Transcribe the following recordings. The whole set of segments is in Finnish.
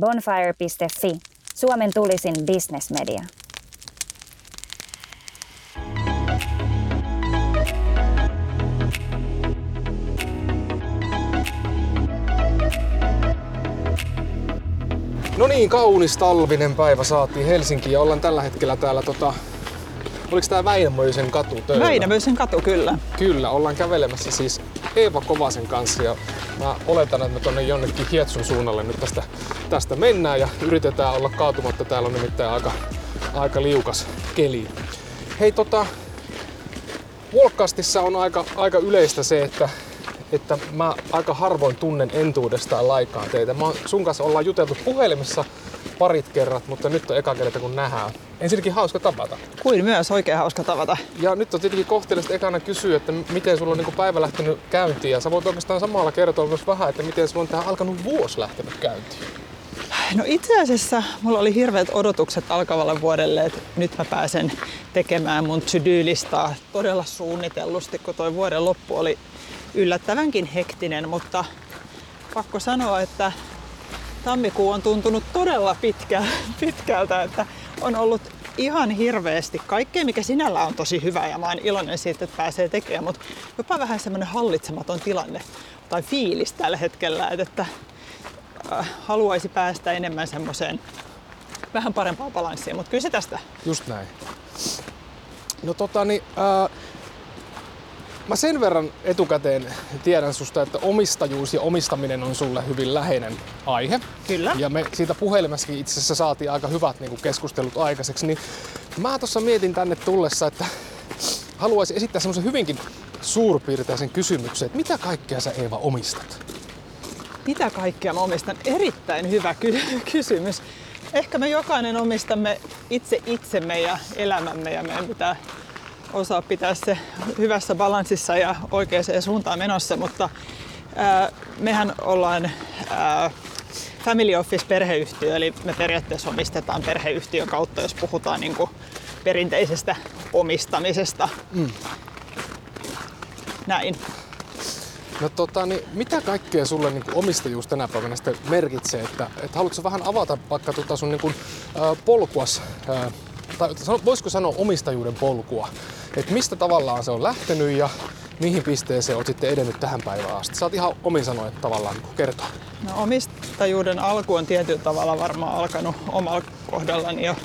Bonfire.fi, Suomen tulisin bisnesmedia. No niin, kaunis talvinen päivä saatiin Helsinkiin ja ollaan tällä hetkellä täällä tota... Oliko tää Väinämöisen katu töillä? Väinämöisen katu, kyllä. Kyllä, ollaan kävelemässä siis Eeva Kovasen kanssa ja mä oletan, että me tonne jonnekin Hietsun suunnalle nyt tästä, tästä mennään ja yritetään olla kaatumatta. Täällä on nimittäin aika, aika liukas keli. Hei tota, Volkastissa on aika, aika yleistä se, että että mä aika harvoin tunnen entuudestaan laikaan teitä. Mä sun kanssa ollaan juteltu puhelimessa parit kerrat, mutta nyt on eka kerta kun nähdään. Ensinnäkin hauska tavata. Kuin myös oikein hauska tavata. Ja nyt on tietenkin kohteellista ekana kysyä, että miten sulla on niin päivä lähtenyt käyntiin. Ja sä voit oikeastaan samalla kertoa myös vähän, että miten sulla on tähän alkanut vuosi lähtenyt käyntiin. No itse asiassa mulla oli hirveät odotukset alkavalle vuodelle, että nyt mä pääsen tekemään mun to-do-listaa todella suunnitellusti, kun toi vuoden loppu oli yllättävänkin hektinen, mutta pakko sanoa, että tammikuu on tuntunut todella pitkä, pitkältä, että on ollut ihan hirveästi kaikkea, mikä sinällä on tosi hyvä ja mä oon iloinen siitä, että pääsee tekemään, mutta jopa vähän semmoinen hallitsematon tilanne tai fiilis tällä hetkellä, että haluaisi päästä enemmän semmoiseen vähän parempaan balanssiin, mutta kyllä se tästä. Just näin. No tota niin, äh, Mä sen verran etukäteen tiedän susta, että omistajuus ja omistaminen on sulle hyvin läheinen aihe. Kyllä. Ja me siitä puhelimessakin itse asiassa saatiin aika hyvät niin keskustelut aikaiseksi. Niin mä tuossa mietin tänne tullessa, että haluaisin esittää semmoisen hyvinkin suurpiirteisen kysymyksen, että mitä kaikkea sä Eeva omistat? Mitä kaikkea mä omistan? Erittäin hyvä ky- kysymys. Ehkä me jokainen omistamme itse itsemme ja elämämme ja meidän pitää osaa pitää se hyvässä balanssissa ja oikeaan suuntaan menossa, mutta ää, mehän ollaan ää, family office perheyhtiö, eli me periaatteessa omistetaan perheyhtiön kautta, jos puhutaan niin kuin perinteisestä omistamisesta. Mm. Näin. No tota, niin mitä kaikkea sulle niin omistajuus tänä päivänä sitten merkitsee? Että, että haluatko vähän avata vaikka tuota sun niin kuin, äh, polkuas, äh, tai voisiko sanoa omistajuuden polkua? että mistä tavallaan se on lähtenyt ja mihin pisteeseen olet sitten edennyt tähän päivään asti. Saat ihan omin sanoin tavallaan niin kertoa. No, omistajuuden alku on tietyllä tavalla varmaan alkanut omalla kohdallani jo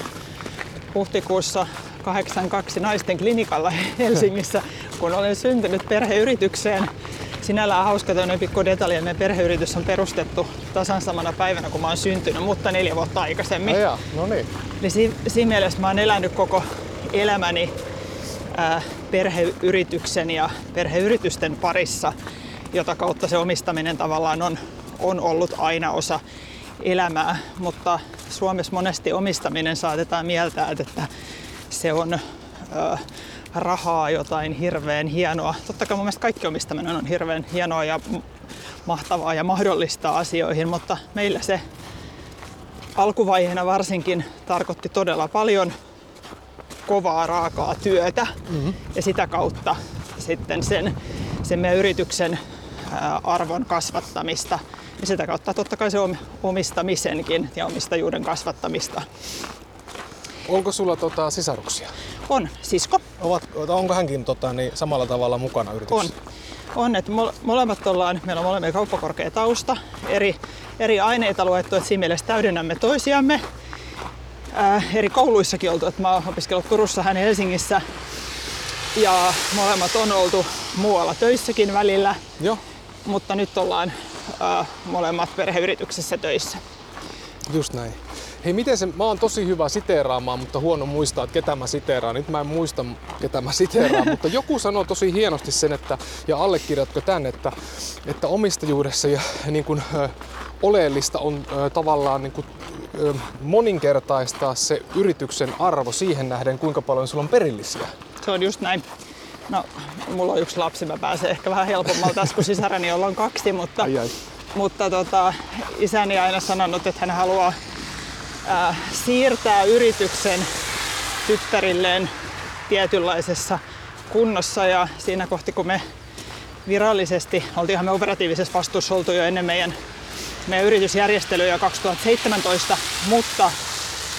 huhtikuussa 82 naisten klinikalla Helsingissä, kun olen syntynyt perheyritykseen. Sinällään hauska tämmöinen pikku detalji, meidän perheyritys on perustettu tasan samana päivänä, kun mä oon syntynyt, mutta neljä vuotta aikaisemmin. No, no niin. Eli siinä mielessä mä oon elänyt koko elämäni perheyrityksen ja perheyritysten parissa, jota kautta se omistaminen tavallaan on, on ollut aina osa elämää, mutta Suomessa monesti omistaminen saatetaan mieltää, että se on ö, rahaa jotain hirveän hienoa. Totta kai mun mielestä kaikki omistaminen on hirveän hienoa ja mahtavaa ja mahdollistaa asioihin, mutta meillä se alkuvaiheena varsinkin tarkoitti todella paljon kovaa raakaa työtä mm-hmm. ja sitä kautta sitten sen, sen meidän yrityksen arvon kasvattamista ja sitä kautta totta kai se omistamisenkin ja omistajuuden kasvattamista. Onko sulla tota, sisaruksia? On, sisko. Ovat, onko hänkin tota, niin, samalla tavalla mukana yrityksessä? On. On, että molemmat ollaan, meillä on molemmilla kauppakorkea tausta, eri, eri aineita luettu, että siinä mielessä täydennämme toisiamme äh, eri kouluissakin oltu. Että mä oon opiskellut Turussa, hän Helsingissä ja molemmat on oltu muualla töissäkin välillä. Joo. Mutta nyt ollaan äh, molemmat perheyrityksessä töissä. Just näin. Hei, miten se, mä oon tosi hyvä siteeraamaan, mutta huono muistaa, että ketä mä siteeraan. Nyt mä en muista, ketä mä siteeraan, mutta joku sanoo tosi hienosti sen, että, ja allekirjoitko tän, että, että omistajuudessa ja niin kun, ö, oleellista on ö, tavallaan niin kun, ö, moninkertaistaa se yrityksen arvo siihen nähden, kuinka paljon sulla on perillisiä. Se on just näin. No, mulla on yksi lapsi, mä pääsen ehkä vähän helpommalla tässä kuin sisarani, jolla on kaksi, mutta, ai ai. mutta tota, isäni aina sanonut, että hän haluaa siirtää yrityksen tyttärilleen tietynlaisessa kunnossa ja siinä kohti kun me virallisesti, oltiinhan me operatiivisessa vastuussa oltu jo ennen meidän meidän yritysjärjestely jo 2017, mutta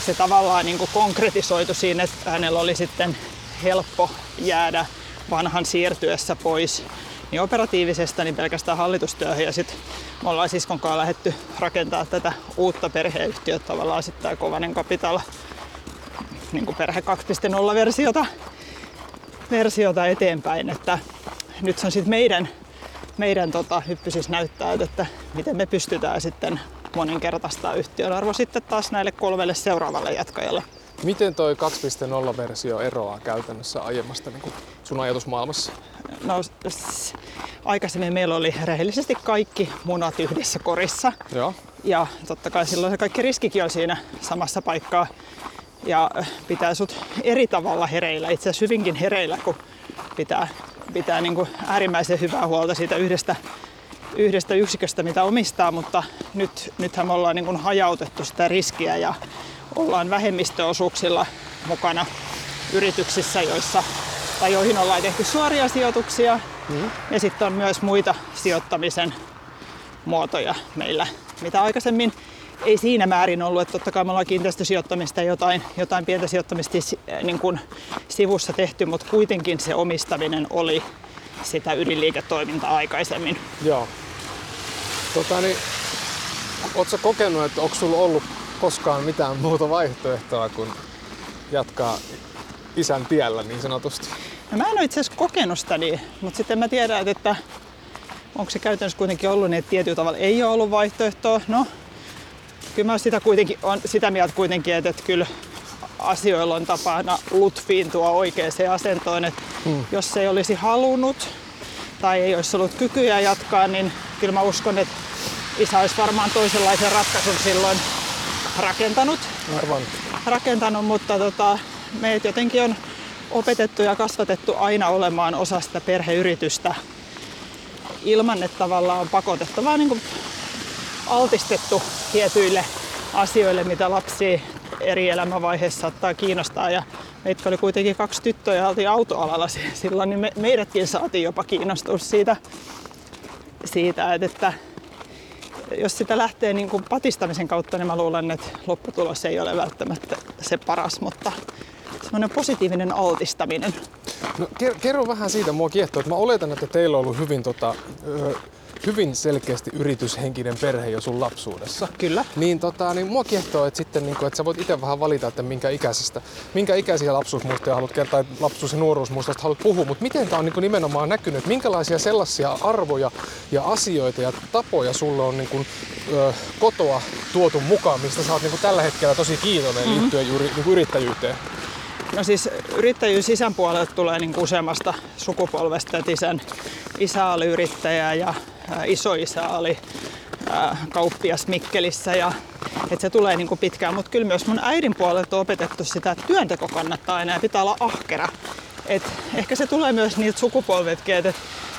se tavallaan niin konkretisoitu siinä, että hänellä oli sitten helppo jäädä vanhan siirtyessä pois niin operatiivisesta niin pelkästään hallitustyöhön. Ja sitten me ollaan siskon kanssa lähdetty rakentaa tätä uutta perheyhtiötä, tavallaan sitten tämä Kovanen Capital niin kuin perhe 2.0 versiota, versiota eteenpäin. Että nyt se on sitten meidän, meidän tota, hyppy siis näyttää, että miten me pystytään sitten moninkertaistaa yhtiön arvo sitten taas näille kolmelle seuraavalle jatkajalle. Miten toi 2.0-versio eroaa käytännössä aiemmasta niin kuin sun ajatusmaailmassa? No, aikaisemmin meillä oli rehellisesti kaikki munat yhdessä korissa. Joo. Ja totta kai silloin se kaikki riskikin on siinä samassa paikkaa. Ja pitää sut eri tavalla hereillä, itse asiassa hyvinkin hereillä, kun pitää, pitää niin kuin äärimmäisen hyvää huolta siitä yhdestä, yhdestä yksiköstä, mitä omistaa, mutta nyt, nythän me ollaan niin kuin hajautettu sitä riskiä ja ollaan vähemmistöosuuksilla mukana yrityksissä, joissa, tai joihin ollaan tehty suoria sijoituksia. Mm. Ja sitten on myös muita sijoittamisen muotoja meillä, mitä aikaisemmin ei siinä määrin ollut, että totta kai me ollaan kiinteistösijoittamista ja jotain, jotain pientä sijoittamista niin kuin sivussa tehty, mutta kuitenkin se omistaminen oli sitä ydinliiketoimintaa aikaisemmin. Joo. Tota, niin, Oletko kokenut, että onko sulla ollut koskaan mitään muuta vaihtoehtoa kuin jatkaa isän tiellä niin sanotusti? No mä en ole itse asiassa kokenut sitä niin, mutta sitten mä tiedän, että onko se käytännössä kuitenkin ollut niin, että tietyllä tavalla ei ole ollut vaihtoehtoa. No, kyllä mä sitä, kuitenkin, on sitä mieltä kuitenkin, että, että kyllä asioilla on tapana lutfiintua oikeaan asentoon. Että hmm. Jos ei olisi halunnut tai ei olisi ollut kykyjä jatkaa, niin kyllä mä uskon, että isä olisi varmaan toisenlaisen ratkaisun silloin rakentanut. Arvan. rakentanut, mutta tota, meitä jotenkin on opetettu ja kasvatettu aina olemaan osa sitä perheyritystä ilman, että tavallaan on pakotettu, vaan niin altistettu tietyille asioille, mitä lapsi eri elämänvaiheissa saattaa kiinnostaa. Ja meitä oli kuitenkin kaksi tyttöä ja oltiin autoalalla silloin, niin me, meidätkin saatiin jopa kiinnostus siitä, siitä että, että jos sitä lähtee niin kuin patistamisen kautta, niin mä luulen, että lopputulos ei ole välttämättä se paras, mutta semmoinen positiivinen altistaminen. No, kerro vähän siitä, mua kiehtoo, että mä oletan, että teillä on ollut hyvin, tota, hyvin selkeästi yrityshenkinen perhe jo sun lapsuudessa. Kyllä. Niin, tota, niin mua kiehtoo, että, sitten, niin kuin, että sä voit itse vähän valita, että minkä ikäisestä, minkä ikäisiä lapsuusmuistoja haluat kertoa, tai lapsuus- ja nuoruusmuistoista haluat puhua, mutta miten tämä on niin kuin nimenomaan näkynyt, minkälaisia sellaisia arvoja ja asioita ja tapoja sulle on niin kuin, ö, kotoa tuotu mukaan, mistä sä oot niin kuin tällä hetkellä tosi kiitollinen mm-hmm. liittyen juuri niin kuin yrittäjyyteen? No siis yrittäjyys isän puolelta tulee niin useammasta sukupolvesta, että isän isä oli yrittäjä ja isoisä oli kauppias Mikkelissä ja että se tulee niin kuin pitkään, mutta kyllä myös mun äidin puolelta on opetettu sitä, että työnteko kannattaa aina ja pitää olla ahkera. Et ehkä se tulee myös niiltä sukupolvetkin, että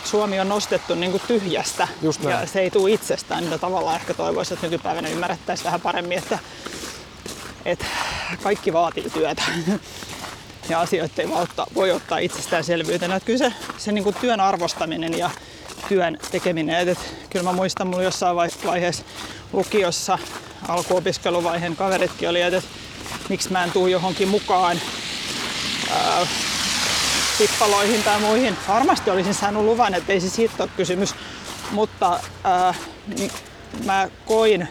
Suomi on nostettu niin kuin tyhjästä ja se ei tule itsestään, mitä tavallaan ehkä toivoisi, että nykypäivänä ymmärrettäisiin vähän paremmin, että, että kaikki vaatii työtä ja asioita ei voi ottaa itsestäänselvyytenä. Että kyllä se, se niin kuin työn arvostaminen ja työn tekeminen. Et, kyllä mä muistan, mulla jossain vaiheessa lukiossa alkuopiskeluvaiheen kaveritkin oli, että et, miksi mä en tuu johonkin mukaan ää, tippaloihin tai muihin. Varmasti olisin saanut luvan, että ei se siitä ole kysymys, mutta ää, mä koin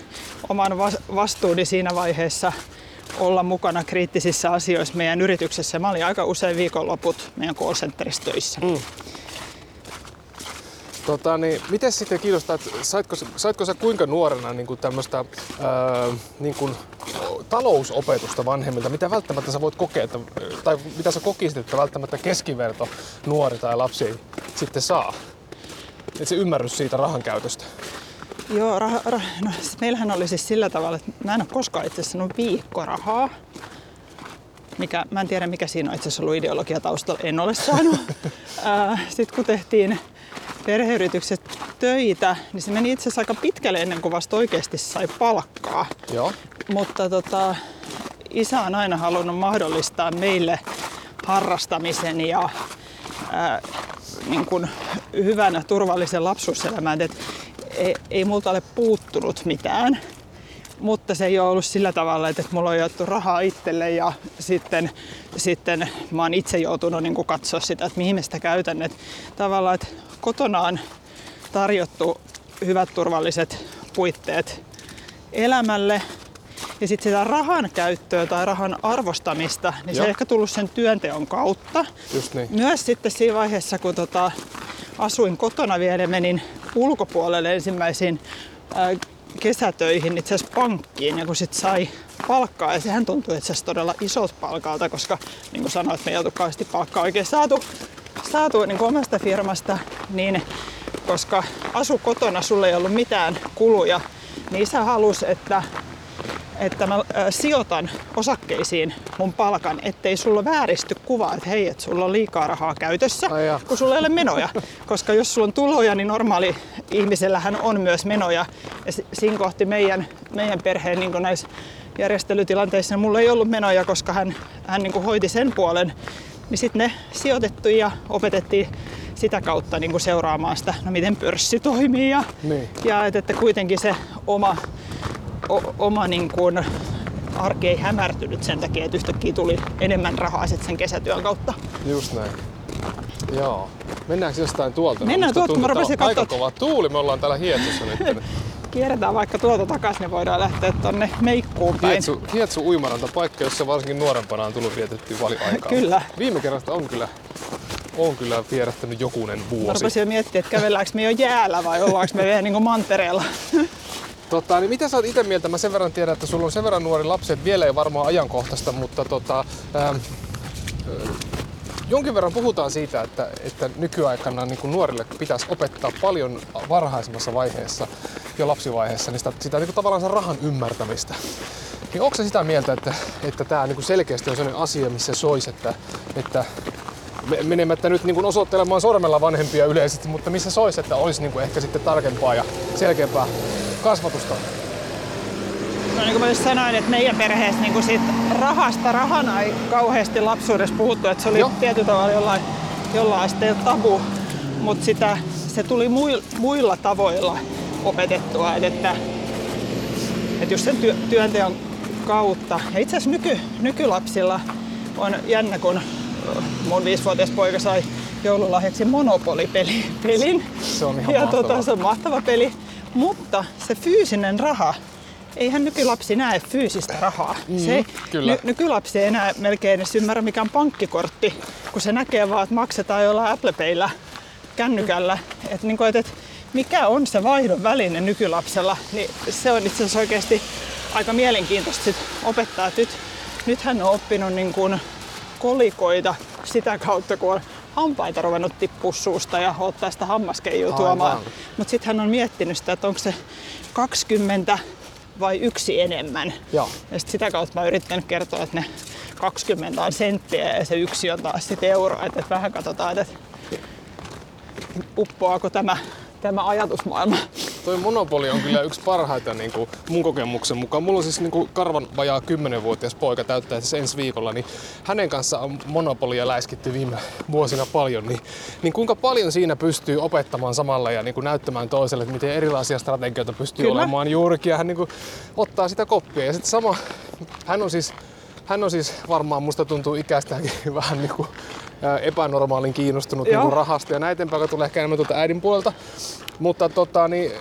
oman vastuuni siinä vaiheessa olla mukana kriittisissä asioissa meidän yrityksessä. Mä olin aika usein viikonloput meidän call töissä. Mm. Tota, niin, miten sitten kiinnostaa, että saitko, saitko sä kuinka nuorena niin kuin tämmöistä ää, niin kuin, talousopetusta vanhemmilta, mitä välttämättä sä voit kokea, että, tai mitä sä kokisit, että välttämättä keskiverto nuori tai lapsi ei sitten saa? Että se ymmärrys siitä rahan käytöstä. Joo, rah, rah, no, meillähän oli siis sillä tavalla, että mä en ole koskaan itse asiassa viikkorahaa. Mikä, mä en tiedä mikä siinä on itse asiassa ollut ideologia taustalla, en ole saanut. Sitten kun tehtiin perheyritykset töitä, niin se meni itse asiassa aika pitkälle ennen kuin vasta oikeasti sai palkkaa. Joo. Mutta tota, isä on aina halunnut mahdollistaa meille harrastamisen ja ää, niin kuin hyvän turvallisen lapsuuselämän. Et ei, ei multa ole puuttunut mitään. Mutta se ei ole ollut sillä tavalla, että mulla on jaettu rahaa itselle ja sitten, sitten mä oon itse joutunut niin katsoa sitä, että mihin mä sitä käytän. Että tavallaan, että kotona on tarjottu hyvät turvalliset puitteet elämälle ja sitten sitä rahan käyttöä tai rahan arvostamista, niin Joo. se on ehkä tullut sen työnteon kautta. Just niin. Myös sitten siinä vaiheessa, kun tota, asuin kotona vielä, menin ulkopuolelle ensimmäisiin kesätöihin itse asiassa pankkiin ja kun sit sai palkkaa ja sehän tuntui itse asiassa todella isot palkalta, koska niin kuin sanoit, me ei oltu kauheasti palkkaa oikein saatu, saatu niin kuin omasta firmasta, niin koska asu kotona, sulle ei ollut mitään kuluja, niin isä halusi, että että mä sijoitan osakkeisiin mun palkan, ettei sulla vääristy kuva, että hei, että sulla on liikaa rahaa käytössä, kun sulla ei ole menoja. Koska jos sulla on tuloja, niin normaali ihmisellähän on myös menoja. Ja siinä kohti meidän, meidän perheen niin näissä järjestelytilanteissa mulla ei ollut menoja, koska hän, hän niin hoiti sen puolen. Niin sitten ne sijoitettiin ja opetettiin sitä kautta niin seuraamaan sitä, no miten pörssi toimii ja, niin. ja että, että kuitenkin se oma oma niin kuin, arki ei hämärtynyt sen takia, että yhtäkkiä tuli enemmän rahaa sen kesätyön kautta. Just näin. Joo. Mennäänkö jostain tuolta? Mennään tuolta, mä rupesin katsoa. Aika kova tuuli, me ollaan täällä Hietsussa nyt. Kierretään vaikka tuolta takaisin, niin voidaan lähteä tonne Meikkuun päin. Hietsu, Hietsu uimaranta, paikka, jossa varsinkin nuorempana on tullut vietettyä valiaikaa. kyllä. Viime kerrasta on kyllä on kyllä vierähtänyt jokunen vuosi. Mä rupesin jo miettiä, että kävelläänkö me jo jäällä vai ollaanko me vielä niin mantereella. Tota, niin mitä sä oot itse mieltä? Mä sen verran tiedän, että sulla on sen verran nuori lapsi, että vielä ei varmaan ajankohtaista, mutta tota, ähm, jonkin verran puhutaan siitä, että, että nykyaikana niin nuorille pitäisi opettaa paljon varhaisemmassa vaiheessa, jo lapsivaiheessa, niin sitä, sitä niin kuin tavallaan sen rahan ymmärtämistä. Niin onko sitä mieltä, että, että tämä niin selkeästi on sellainen asia, missä soisi, että, että menemättä nyt niin kuin osoittelemaan sormella vanhempia yleisesti, mutta missä soisi, että olisi niin kuin ehkä sitten tarkempaa ja selkeämpää kasvatusta? No niin kuin mä just sanoin, että meidän perheessä niin kuin siitä rahasta rahana ei kauheasti lapsuudessa puhuttu, että se oli Joo. tietyllä tavalla jollain, jollain asteella tabu, mutta sitä, se tuli muilla, tavoilla opetettua, että, että, että just sen työ, työnteon kautta. Ja itse asiassa nyky, nykylapsilla on jännä, kun mun viisivuotias poika sai joululahjaksi Monopoly-pelin. Se on ihan ja mahtava. Tota, se on mahtava peli. Mutta se fyysinen raha, eihän nykylapsi näe fyysistä rahaa. Mm, se kyllä. Ny- nykylapsi ei enää melkein edes ymmärrä mikä on pankkikortti, kun se näkee vaan, että maksetaan jollain Apple Payllä kännykällä. Et niin kuin, et, et mikä on se vaihdon väline nykylapsella, niin se on itse asiassa oikeasti aika mielenkiintoista sit opettaa. Et nyt, nyt hän on oppinut niin kuin kolikoita sitä kautta, kun on hampaita ruvennut tippua suusta ja ottaa sitä hammaskeijua tuomaan. Mutta sitten hän on miettinyt sitä, että onko se 20 vai yksi enemmän. Joo. Ja sit sitä kautta mä yrittänyt kertoa, että ne 20 on senttiä ja se yksi on taas sitten euro. Että et vähän katsotaan, että uppoaako tämä, tämä ajatusmaailma toi Monopoli on kyllä yksi parhaita niin kuin mun kokemuksen mukaan. Mulla on siis niin kuin karvan vajaa 10-vuotias poika täyttää siis ensi viikolla, niin hänen kanssa on Monopolia läiskitty viime vuosina paljon. Niin, niin kuinka paljon siinä pystyy opettamaan samalla ja niin kuin näyttämään toiselle, että miten erilaisia strategioita pystyy kyllä. olemaan juurikin. Ja hän niin kuin ottaa sitä koppia. Ja sitten sama, hän on siis hän on siis varmaan, musta tuntuu ikästäänkin vähän niin kuin epänormaalin kiinnostunut niin rahasta ja näitä tulee ehkä enemmän tuolta äidin puolelta. Mutta tota, niin,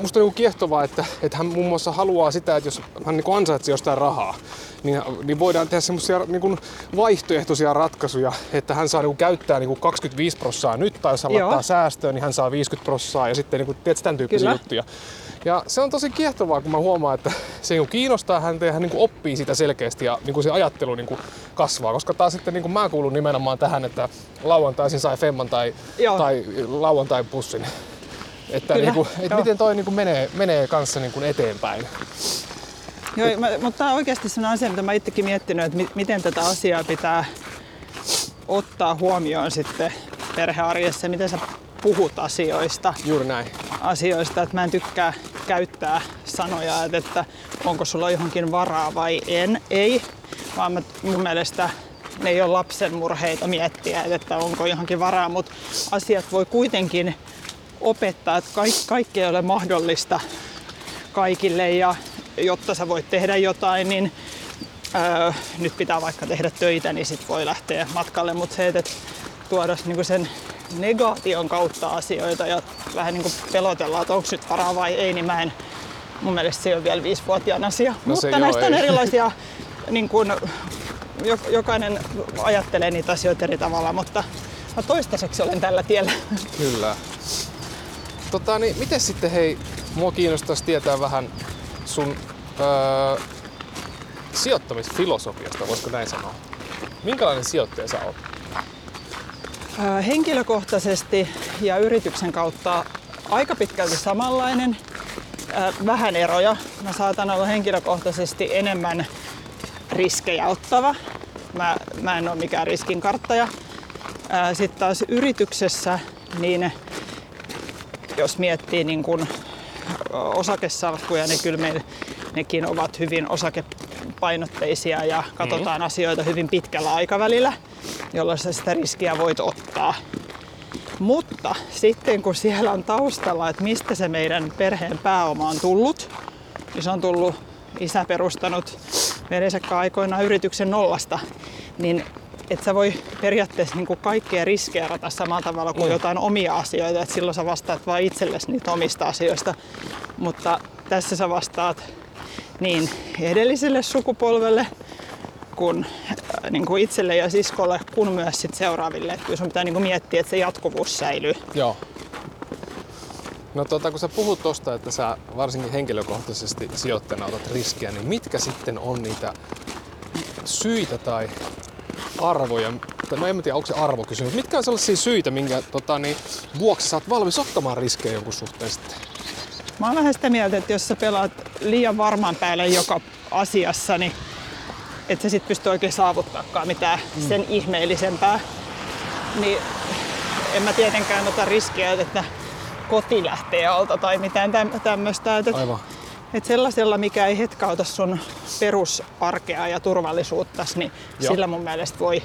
musta on niin kiehtovaa, että, että hän muun muassa haluaa sitä, että jos hän niin ansaitsee jostain rahaa, niin, niin voidaan tehdä semmoisia niin vaihtoehtoisia ratkaisuja, että hän saa niin kuin, käyttää niin kuin 25 prossaa nyt, tai jos hän laittaa säästöön, niin hän saa 50 prossaa ja sitten niin kuin, tiedät, tämän tyyppisiä Kyllä. juttuja. Ja se on tosi kiehtovaa, kun mä huomaan, että se niin kiinnostaa häntä ja hän niin oppii sitä selkeästi ja niin se ajattelu niin kasvaa. Koska taas sitten niin mä kuulun nimenomaan tähän, että lauantaisin sai femman tai, tai lauantai pussin. Että, niin kuin, että miten toi niin kuin menee, menee kanssa niin kuin eteenpäin. Joo, mä, mutta tämä on oikeasti sellainen asia, mitä mä itsekin miettinyt, että mi- miten tätä asiaa pitää ottaa huomioon sitten perhearjessa, miten sä puhut asioista. Juuri näin. Asioista, että mä en tykkää käyttää sanoja, että, että onko sulla johonkin varaa vai en, ei, vaan mä, mun mielestä ne ei ole lapsen murheita miettiä, että onko johonkin varaa, mutta asiat voi kuitenkin opettaa, että kaikki, kaikki ei ole mahdollista kaikille ja jotta sä voit tehdä jotain, niin öö, nyt pitää vaikka tehdä töitä, niin sit voi lähteä matkalle, mutta se, että tuoda niinku sen negaation kautta asioita ja vähän niin kuin pelotella, että onko nyt varaa vai ei, niin mä en, mun mielestä se ei ole vielä viisivuotiaan asia. No Mutta näistä joo, on ei. erilaisia, niin kuin, jokainen ajattelee niitä asioita eri tavalla, mutta mä toistaiseksi olen tällä tiellä. Kyllä. Tota, niin miten sitten hei, mua kiinnostaisi tietää vähän sun öö, sijoittamisfilosofiasta, voisiko näin sanoa? Minkälainen sijoittaja sä oot? Ää, Henkilökohtaisesti ja yrityksen kautta aika pitkälti samanlainen. Ää, Vähän eroja. Mä saatan olla henkilökohtaisesti enemmän riskejä ottava. Mä, mä en ole mikään riskinkarttaja. Sitten taas yrityksessä, niin jos miettii niin kun osakesalkkuja, niin kyllä meillä nekin ovat hyvin osakepainotteisia ja katsotaan mm. asioita hyvin pitkällä aikavälillä, jolloin sä sitä riskiä voit ottaa. Mutta sitten kun siellä on taustalla, että mistä se meidän perheen pääoma on tullut, niin se on tullut isä perustanut verensäkään aikoinaan yrityksen nollasta, niin et sä voi periaatteessa niin kaikkea riskeerata samalla tavalla kuin Mm. jotain omia asioita, että silloin sä vastaat vain itsellesi niitä omista asioista. Mutta tässä sä vastaat niin edelliselle sukupolvelle kuin, äh, niin kuin itselle ja siskolle, kun myös sit seuraaville. Et kyllä sun pitää niin kuin miettiä, että se jatkuvuus säilyy. Joo. No tota, kun sä puhut tosta, että sä varsinkin henkilökohtaisesti sijoittajana otat riskiä, niin mitkä sitten on niitä syitä tai arvoja, tai no en mä tiedä, onko se arvokysymys, mitkä on sellaisia syitä, minkä tota, niin, vuoksi sä oot valmis ottamaan riskejä jonkun suhteen sitten? Mä oon vähän sitä mieltä, että jos sä pelaat liian varman päälle joka asiassa, niin et sä sit pysty oikein saavuttaakaan mitään mm. sen ihmeellisempää. Niin en mä tietenkään ota riskiä, että koti lähtee alta tai mitään täm- tämmöistä. Aivan. Että sellaisella, mikä ei hetkauta sun perusarkea ja turvallisuutta, niin Joo. sillä mun mielestä voi,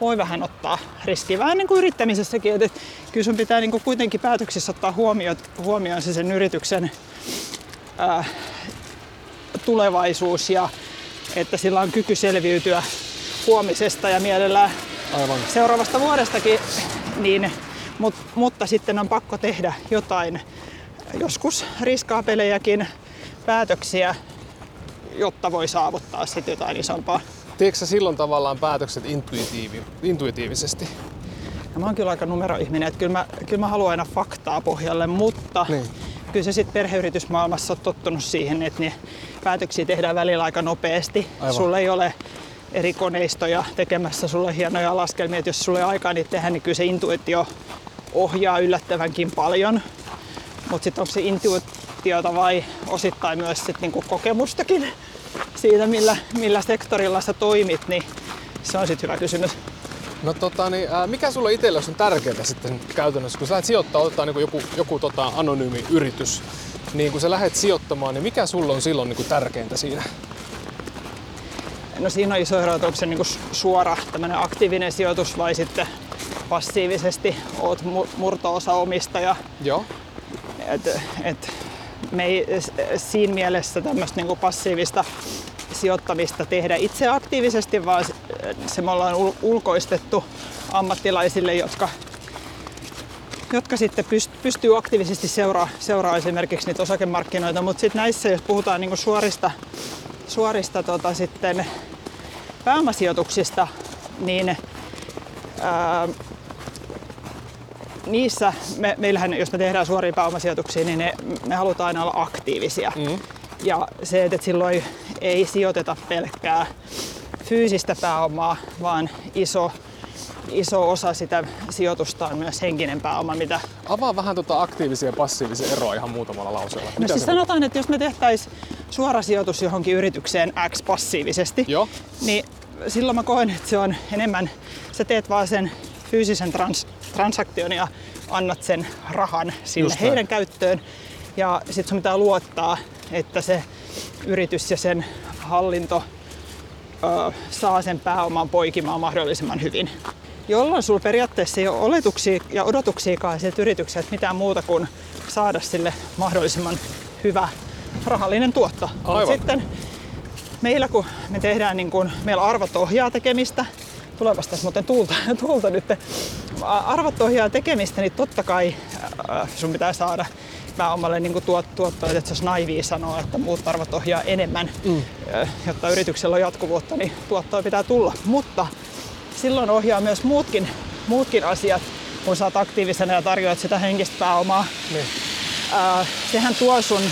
voi vähän ottaa riskiä. Vähän niin kuin yrittämisessäkin, että että kyllä sun pitää niin kuin kuitenkin päätöksissä ottaa huomioon, huomioon se sen yrityksen ää, tulevaisuus ja että sillä on kyky selviytyä huomisesta ja mielellään Aivan. seuraavasta vuodestakin, niin, mut, mutta sitten on pakko tehdä jotain, joskus riskaapelejäkin päätöksiä, jotta voi saavuttaa sitten jotain isompaa. Teekö sä silloin tavallaan päätökset intuitiivi, intuitiivisesti? Ja mä oon kyllä aika numeroihminen, että kyllä mä, kyllä mä haluan aina faktaa pohjalle, mutta Niin. kyllä se sitten perheyritysmaailmassa on tottunut siihen, että ne päätöksiä tehdään välillä aika nopeasti. Aivan. Sulla ei ole eri koneistoja tekemässä sulle hienoja laskelmia, että jos sulla ei ole aikaa niitä tehdä, niin kyllä se intuitio ohjaa yllättävänkin paljon. Mutta sitten onko se intuitiota vai osittain myös sit niinku kokemustakin siitä, millä, millä sektorilla sä toimit, niin se on sitten hyvä kysymys. No tota, niin, ää, mikä sulla itsellä on tärkeää sitten käytännössä, kun sä lähdet sijoittaa, otetaan niin joku, joku tota, anonyymi yritys, niin kun sä lähdet sijoittamaan, niin mikä sulla on silloin niin tärkeintä siinä? No siinä on iso ero, että onko se niinku suora tämmöinen aktiivinen sijoitus vai sitten passiivisesti oot mu- murto-osa omistaja. Joo. Et, et me ei s- siinä mielessä tämmöistä niinku passiivista sijoittamista tehdä itse aktiivisesti, vaan se, se me ollaan ul- ulkoistettu ammattilaisille, jotka, jotka sitten pyst- pystyy aktiivisesti seuraa, seuraa esimerkiksi niitä osakemarkkinoita. Mutta sitten näissä, jos puhutaan niinku suorista, suorista tota, sitten pääomasijoituksista, niin ää, niissä, me, meillähän jos me tehdään suoria pääomasijoituksia, niin ne, me halutaan aina olla aktiivisia. Mm. Ja se, että silloin ei sijoiteta pelkkää fyysistä pääomaa, vaan iso, iso osa sitä sijoitusta on myös henkinen pääoma, mitä Avaa vähän tota aktiivisia ja passiivisia eroa ihan muutamalla lauseella. No siis sanotaan, että jos me tehtäisiin suora sijoitus johonkin yritykseen X passiivisesti, Joo. niin silloin mä koen, että se on enemmän, sä teet vaan sen fyysisen trans, transaktion ja annat sen rahan sille Just näin. heidän käyttöön. Ja sit sun pitää luottaa, että se yritys ja sen hallinto ö, saa sen pääoman poikimaan mahdollisimman hyvin. jolloin sulla periaatteessa ei ole oletuksia ja odotuksiakaan sieltä yritykseltä mitään muuta kuin saada sille mahdollisimman hyvä rahallinen tuotto. Aivan. Sitten meillä kun me tehdään niin kun, meillä arvot ohjaa tekemistä, tulepas tässä muuten tuulta, tuulta nyt, arvot ohjaa tekemistä, niin totta kai äh, sun pitää saada pääomalle niin tuot, tuottoa, että olisi naivia sanoa, että muut arvot ohjaa enemmän, mm. jotta yrityksellä on jatkuvuutta, niin tuottoa pitää tulla. Mutta silloin ohjaa myös muutkin, muutkin asiat, kun sä oot aktiivisena ja tarjoat sitä henkistä pääomaa. Niin. Ää, sehän tuo sun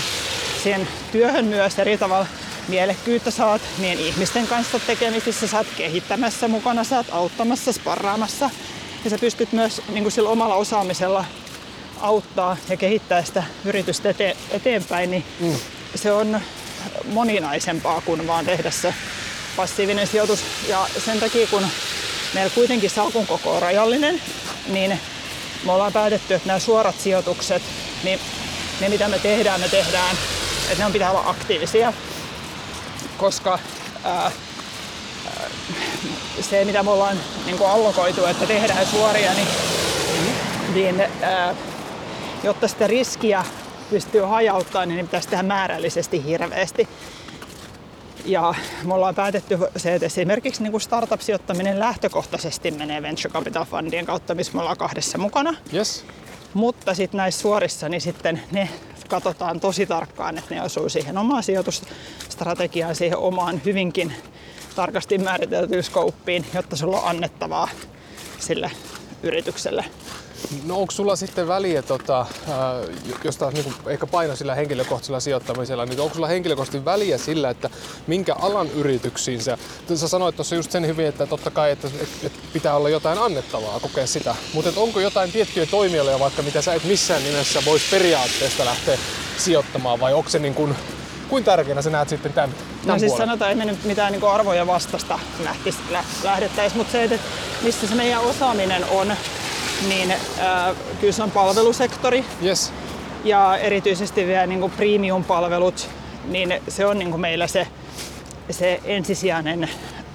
siihen työhön myös eri tavalla mielekkyyttä. Sä oot niin ihmisten kanssa tekemisissä, sä oot kehittämässä mukana, sä oot auttamassa, sparraamassa. Ja sä pystyt myös niin kuin sillä omalla osaamisella auttaa ja kehittää sitä yritystä ete- eteenpäin, niin mm. se on moninaisempaa kuin vaan tehdä se passiivinen sijoitus. Ja sen takia, kun meillä kuitenkin salkun koko on rajallinen, niin me ollaan päätetty, että nämä suorat sijoitukset, niin ne mitä me tehdään, me tehdään, että ne on pitää olla aktiivisia, koska ää, se mitä me ollaan niin kuin allokoitu, että tehdään suoria, niin, niin ää, jotta sitä riskiä pystyy hajauttamaan, niin pitäisi tehdä määrällisesti hirveästi. Ja me ollaan päätetty se, että esimerkiksi niin kuin startup-sijoittaminen lähtökohtaisesti menee venture capital fundien kautta, missä me ollaan kahdessa mukana. Yes. Mutta sitten näissä suorissa, niin sitten ne katsotaan tosi tarkkaan, että ne osuu siihen omaan sijoitusstrategiaan, siihen omaan hyvinkin tarkasti määriteltyyn skouppiin, jotta sulla on annettavaa sille yritykselle. No onko sulla sitten väliä, tota, jos taas niin ehkä paino sillä henkilökohtaisella sijoittamisella, niin onko sulla henkilökohtaisesti väliä sillä, että minkä alan yrityksiin sä, sä sanoit tuossa just sen hyvin, että totta kai, että, että pitää olla jotain annettavaa, kokea sitä, mutta onko jotain tiettyjä toimialoja vaikka, mitä sä et missään nimessä vois periaatteesta lähteä sijoittamaan, vai onko se niin kuin, kuin tärkeänä sä näet sitten tämän, tämän No siis puolen? sanotaan, että me nyt mitään niin arvoja vastasta lähtis, lä, lähdettäisiin, mutta se, että missä se meidän osaaminen on, niin äh, kyllä se on palvelusektori Yes. ja erityisesti vielä niin kuin premium-palvelut, niin se on niin kuin meillä se, se ensisijainen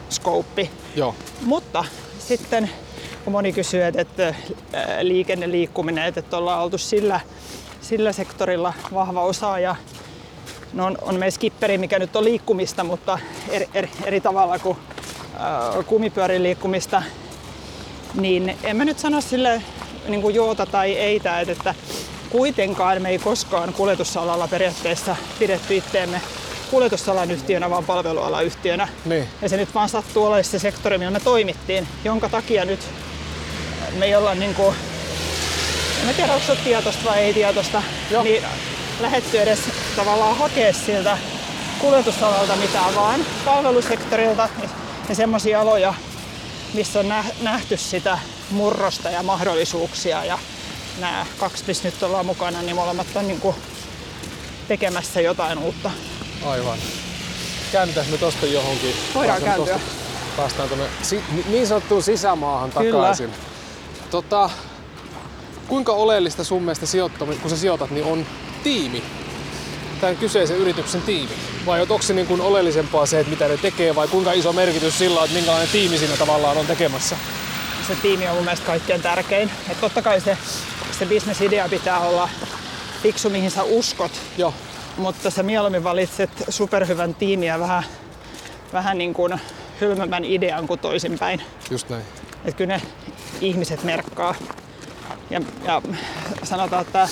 skouppi. Joo. Mutta sitten kun moni kysyy, että, että äh, liikenne, liikkuminen, että ollaan oltu sillä, sillä sektorilla vahva osaaja, no on, on meidän skipperi, mikä nyt on liikkumista, mutta eri, eri, eri tavalla kuin äh, kumipyörin liikkumista, niin en mä nyt sano sille niin kuin joota tai eitä, että, että kuitenkaan me ei koskaan kuljetusalalla periaatteessa pidetty itteemme kuljetusalan yhtiönä, vaan palvelualan yhtiönä. Niin. Ja se nyt vaan sattuu olemaan se sektori, millä me toimittiin, jonka takia nyt me ei olla niin kuin, en mä tiedä, onko se tietoista vai ei tietoista, Joo. niin lähetty edes tavallaan hakea siltä kuljetusalalta mitään, vaan palvelusektorilta ja semmoisia aloja, missä on nä- nähty sitä murrosta ja mahdollisuuksia. Ja nämä kaksi, missä nyt ollaan mukana, niin molemmat on niin kuin tekemässä jotain uutta. Aivan. Käännytään me tosta johonkin. Voidaan Päästään kääntyä. tosta- Päästään tuonne si- ni- niin sanottuun sisämaahan Kyllä. takaisin. Tota, kuinka oleellista sun mielestä sijoittaminen, kun sä sijoitat, niin on tiimi? Tämän kyseisen yrityksen tiimi? Vai onko se niin kuin oleellisempaa se, että mitä ne tekee, vai kuinka iso merkitys sillä on, että minkälainen tiimi siinä tavallaan on tekemässä? se tiimi on mun mielestä kaikkein tärkein. Et totta kai se, se bisnesidea pitää olla fiksu, mihin sä uskot, Joo. mutta sä mieluummin valitset superhyvän tiimin ja vähän, vähän niin kuin hylmemmän idean kuin toisinpäin. Just näin. Että kyllä ne ihmiset merkkaa. Ja, ja sanotaan, että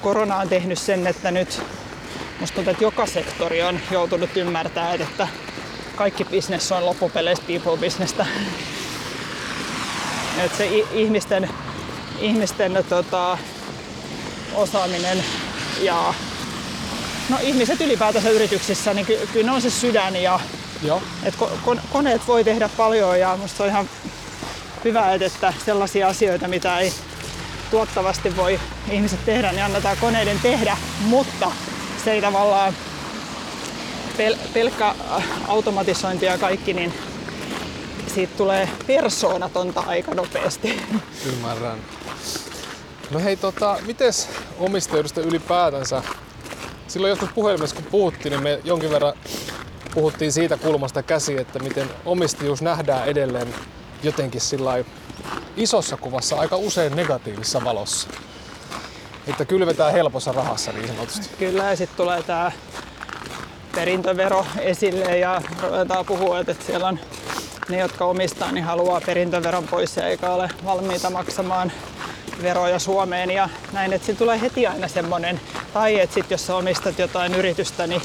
korona on tehnyt sen, että nyt musta tuntuu, että joka sektori on joutunut ymmärtämään, että kaikki business on loppupeleissä people businessta. Että se ihmisten, ihmisten tota, osaaminen ja no, ihmiset ylipäätänsä yrityksissä, niin ky- kyllä ne on se sydän ja Joo. et ko- kon- koneet voi tehdä paljon ja musta se on ihan hyvä, että sellaisia asioita, mitä ei tuottavasti voi ihmiset tehdä, niin annetaan koneiden tehdä, mutta se ei tavallaan pel- pelkkä automatisointi ja kaikki, niin siitä tulee persoonatonta aika nopeasti. Ymmärrän. No hei, tota, mites omistajuudesta ylipäätänsä? Silloin joskus puhelimessa kun puhuttiin, niin me jonkin verran puhuttiin siitä kulmasta käsi, että miten omistajuus nähdään edelleen jotenkin sillä isossa kuvassa aika usein negatiivisessa valossa. Että kylvetään helpossa rahassa niin sanotusti. Kyllä, ja sitten tulee tämä perintövero esille ja ruvetaan puhua, että siellä on ne, jotka omistaa, niin haluaa perintöveron pois ja eikä ole valmiita maksamaan veroja Suomeen ja näin, että siinä tulee heti aina semmoinen, tai että sit jos sä omistat jotain yritystä, niin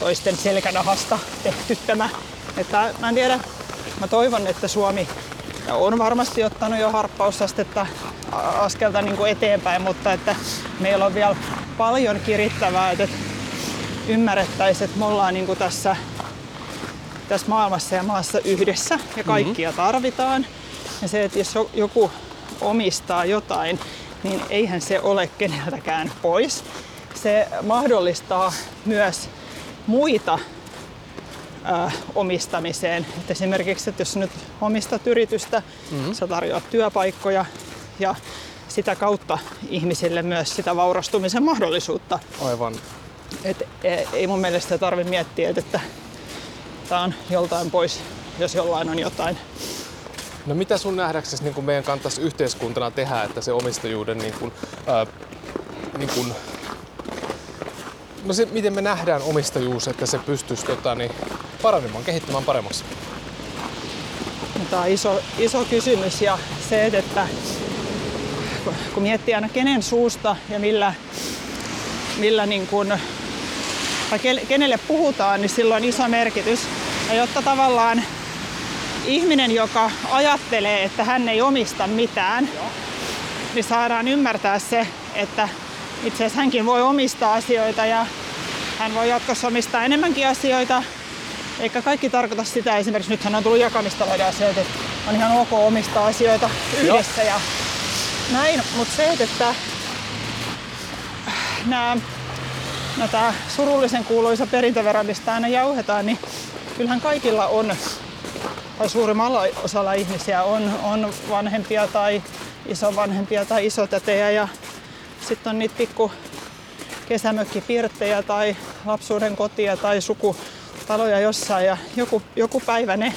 toisten selkänahasta tehty tämä. Että mä en tiedä, mä toivon, että Suomi on varmasti ottanut jo harppausastetta askelta niin kuin eteenpäin, mutta että meillä on vielä paljon kirittävää, että ymmärrettäisiin, että me ollaan niin kuin tässä, tässä maailmassa ja maassa yhdessä ja kaikkia mm-hmm. tarvitaan. Ja se, että jos joku omistaa jotain, niin eihän se ole keneltäkään pois. Se mahdollistaa myös muita omistamiseen. Et esimerkiksi, että jos nyt omistat yritystä, mm-hmm. sä tarjoat työpaikkoja ja sitä kautta ihmisille myös sitä vaurastumisen mahdollisuutta. Aivan. Et e, ei mun mielestä tarvitse miettiä, että, tämä on joltain pois, jos jollain on jotain. No mitä sun nähdäksesi niin meidän kannattaisi yhteiskuntana tehdä, että se omistajuuden niin kuin, ää, niin kuin, no se, miten me nähdään omistajuus, että se pystyisi tota, niin, paranemaan, kehittämään paremmaksi? No, tämä on iso, iso kysymys ja se, että kun miettii aina kenen suusta ja millä, millä niin kuin, tai kenelle puhutaan, niin sillä on iso merkitys. Ja jotta tavallaan ihminen, joka ajattelee, että hän ei omista mitään, niin saadaan ymmärtää se, että itse asiassa hänkin voi omistaa asioita ja hän voi jatkossa omistaa enemmänkin asioita. Eikä kaikki tarkoita sitä, esimerkiksi nythän on tullut jakamistalouden asioita, että on ihan ok omistaa asioita yhdessä Joo. ja näin, mutta se, että nämä, no tämä surullisen kuuluisa perintövero, mistä aina jauhetaan, niin kyllähän kaikilla on tai suurimmalla osalla ihmisiä on, on vanhempia tai isovanhempia tai isotätejä ja sitten on niitä pikku kesämökkipirttejä tai lapsuuden kotia tai sukutaloja jossain ja joku, joku päivä ne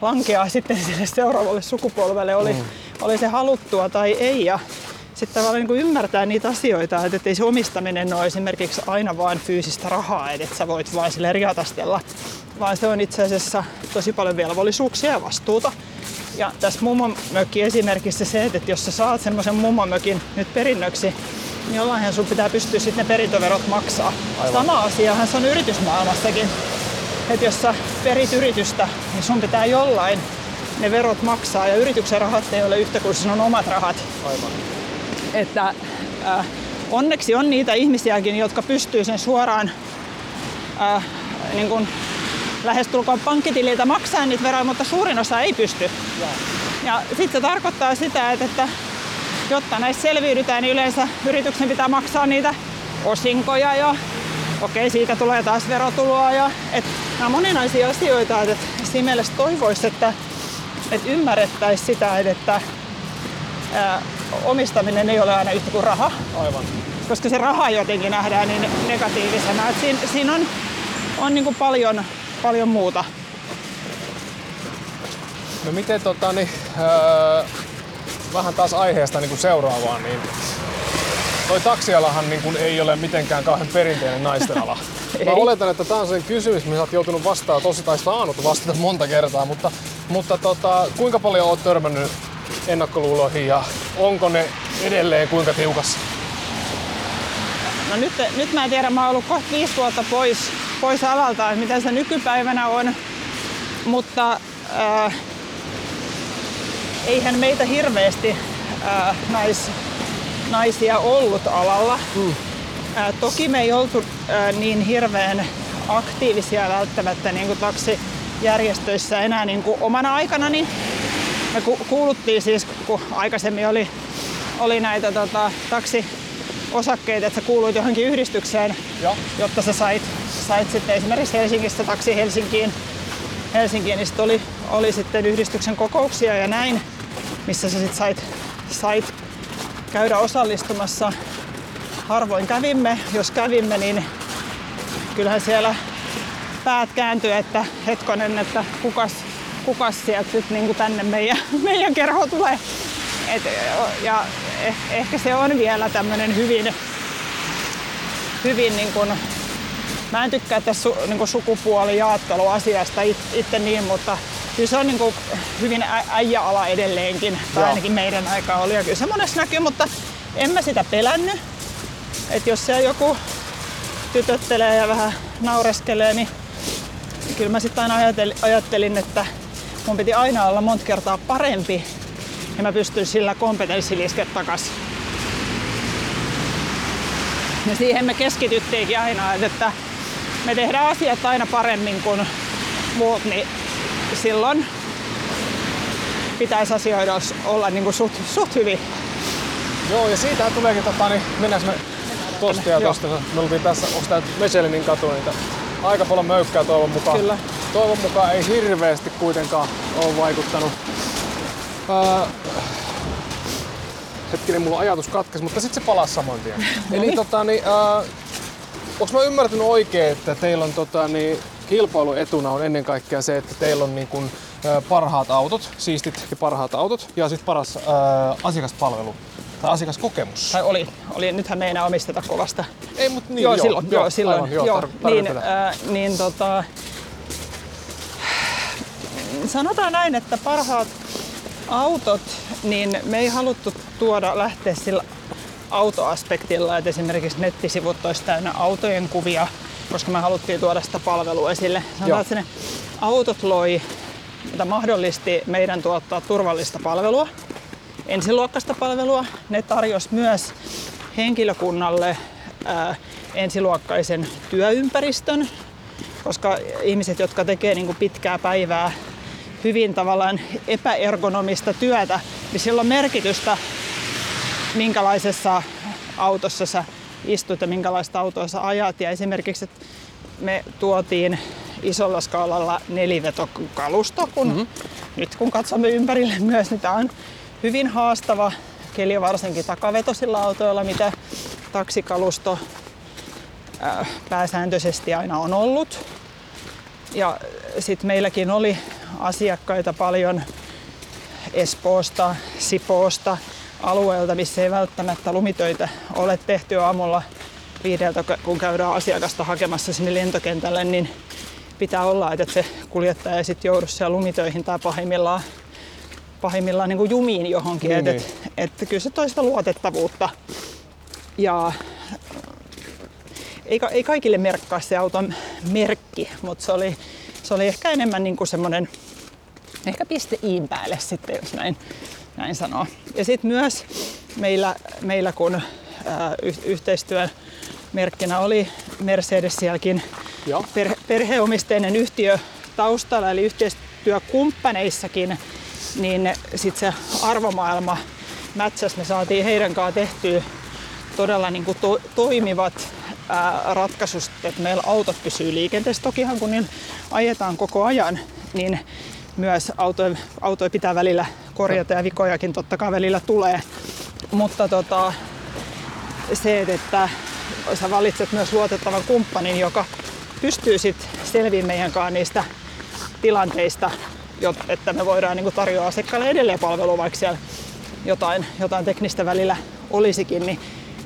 lankeaa sitten sille seuraavalle sukupolvelle, oli, mm. Oli se haluttua tai ei. Ja sitten tavallaan niin ymmärtää niitä asioita, että ei se omistaminen ole esimerkiksi aina vain fyysistä rahaa, että sä voit vain sille riatastella, vaan se on itse asiassa tosi paljon velvollisuuksia ja vastuuta. Ja tässä mökki esimerkissä se, että jos sä saat semmoisen mökin nyt perinnöksi, niin jollainhan sun pitää pystyä sitten ne perintöverot maksaa. Aivan. Sama asiahan se on yritysmaailmassakin. Että jos sä perit yritystä, niin sun pitää jollain ne verot maksaa ja yrityksen rahat ei ole yhtä kuin sinun omat rahat. Aivan. Että äh, onneksi on niitä ihmisiäkin, jotka pystyy sen suoraan äh, niin kuin lähestulkoon pankkitililtä maksaa niitä veroja, mutta suurin osa ei pysty. Ja, ja sitten se tarkoittaa sitä, että, että jotta näissä selviydytään, niin yleensä yrityksen pitää maksaa niitä osinkoja ja okei, siitä tulee taas verotuloa. Ja, et, nämä on moninaisia asioita, että siinä mielessä toivoisi, että, että ymmärrettäisiin sitä, että ää, omistaminen ei ole aina yhtä kuin raha. Aivan. Koska se raha jotenkin nähdään niin negatiivisena. Että siinä, siinä on, on niin kuin paljon paljon muuta. No miten tota, niin, öö, vähän taas aiheesta niin kuin seuraavaan, niin toi taksialahan niin kuin ei ole mitenkään kauhean perinteinen naisten ala. Mä oletan, että tämä on sen kysymys, mihin olet joutunut vastaamaan tosi tai saanut vastata monta kertaa, mutta, mutta tota, kuinka paljon olet törmännyt ennakkoluuloihin ja onko ne edelleen kuinka tiukassa? No nyt, nyt mä en tiedä, mä oon ollut kohta viisi vuotta pois pois alalta, että mitä se nykypäivänä on. Mutta äh, eihän meitä hirveästi äh, nais, naisia ollut alalla. Mm. Äh, toki me ei oltu äh, niin hirveän aktiivisia välttämättä niin kuin taksijärjestöissä enää niin kuin omana aikana, niin me ku- kuuluttiin siis, kun aikaisemmin oli, oli näitä tota, taksiosakkeita, että sä kuuluit johonkin yhdistykseen, ja. jotta sä sait sait sitten esimerkiksi Helsingistä taksi Helsinkiin, Helsinkiin niin oli, oli sitten yhdistyksen kokouksia ja näin, missä sä sitten sait, sait käydä osallistumassa. Harvoin kävimme, jos kävimme, niin kyllähän siellä päät kääntyi, että hetkonen, että kukas, kukas sieltä nyt niin tänne meidän, meidän kerho tulee. Et, ja eh, ehkä se on vielä tämmöinen hyvin, hyvin niin kuin, mä en tykkää tästä su, niin sukupuolijaotteluasiasta itse niin, mutta kyllä se on niin kuin hyvin äijäala edelleenkin, tai Joo. ainakin meidän aika oli. Ja kyllä se monessa näkyy, mutta en mä sitä pelännyt. Että jos siellä joku tytöttelee ja vähän naureskelee, niin kyllä mä sitten aina ajattelin, ajattelin, että mun piti aina olla monta kertaa parempi ja mä pystyn sillä kompetenssilisket takas. Ja siihen me keskityttiinkin aina, että me tehdään asiat aina paremmin kuin muut, niin silloin pitäisi asioida olla niin kuin suht, suht hyvin. Joo, ja siitä tuleekin, tota, niin mennäänkö me tosta ja tosta. Me oltiin tässä, onko tää Michelinin katu, niin aika paljon möykkää toivon mukaan. Kyllä. Toivon mukaan ei hirveästi kuitenkaan ole vaikuttanut. Ää, hetkinen, mulla ajatus katkesi, mutta sitten se palasi saman tien. Eli tota, niin, ää, onko mä ymmärtänyt oikein, että teillä on tota, niin, kilpailuetuna on ennen kaikkea se, että teillä on niin ää, parhaat autot, siistit ja parhaat autot ja sitten paras ää, asiakaspalvelu tai asiakaskokemus. Tai oli, oli nythän me ei enää omisteta kovasta. Ei, mutta niin, joo, joo, silloin, joo, silloin, aivan, joo, joo, tar- niin, äh, niin tota, sanotaan näin, että parhaat autot, niin me ei haluttu tuoda lähteä sillä autoaspektilla, että esimerkiksi nettisivut olisi täynnä autojen kuvia, koska me haluttiin tuoda sitä palvelua esille. Sanotaan, että ne autot loi, mitä mahdollisti meidän tuottaa turvallista palvelua, ensiluokkaista palvelua. Ne tarjosi myös henkilökunnalle ää, ensiluokkaisen työympäristön, koska ihmiset, jotka tekee niin kuin pitkää päivää hyvin tavallaan epäergonomista työtä, niin sillä on merkitystä, minkälaisessa autossa sä istut ja minkälaista autoa sä ajat. Ja esimerkiksi että me tuotiin isolla skaalalla nelivetokalusto, kun mm-hmm. nyt kun katsomme ympärille myös, niin tämä on hyvin haastava keli varsinkin takavetosilla autoilla, mitä taksikalusto pääsääntöisesti aina on ollut. Ja sitten meilläkin oli asiakkaita paljon Espoosta, Sipoosta, alueelta, missä ei välttämättä lumitöitä ole tehty aamulla viideltä, kun käydään asiakasta hakemassa sinne lentokentälle, niin pitää olla, että se kuljettaja ei sitten joudu siellä lumitöihin tai pahimmillaan, pahimmillaan niin kuin jumiin johonkin. Niin, että et, et, kyllä se toista luotettavuutta. Ja ei, ei kaikille merkkaa se auton merkki, mutta se oli, se oli ehkä enemmän niin kuin semmoinen, ehkä piste iin päälle sitten, jos näin, näin sanoo. Ja sitten myös meillä, meillä kun ää, y- yhteistyön merkkinä oli Mercedes sielläkin per, perheomisteinen yhtiö taustalla, eli yhteistyökumppaneissakin, niin sitten se arvomaailma mätsäs, me saatiin heidän kanssaan tehtyä todella niin kuin to, toimivat ratkaisut, että meillä autot pysyy liikenteessä. Tokihan kun niin ajetaan koko ajan, niin myös autoja, autoja pitää välillä korjata ja vikojakin totta kai välillä tulee. Mutta tota, se, että sä valitset myös luotettavan kumppanin, joka pystyy sitten selviämään meidän kanssa niistä tilanteista, että me voidaan niin tarjoa asiakkaille edelleen palvelua, vaikka siellä jotain, jotain teknistä välillä olisikin, niin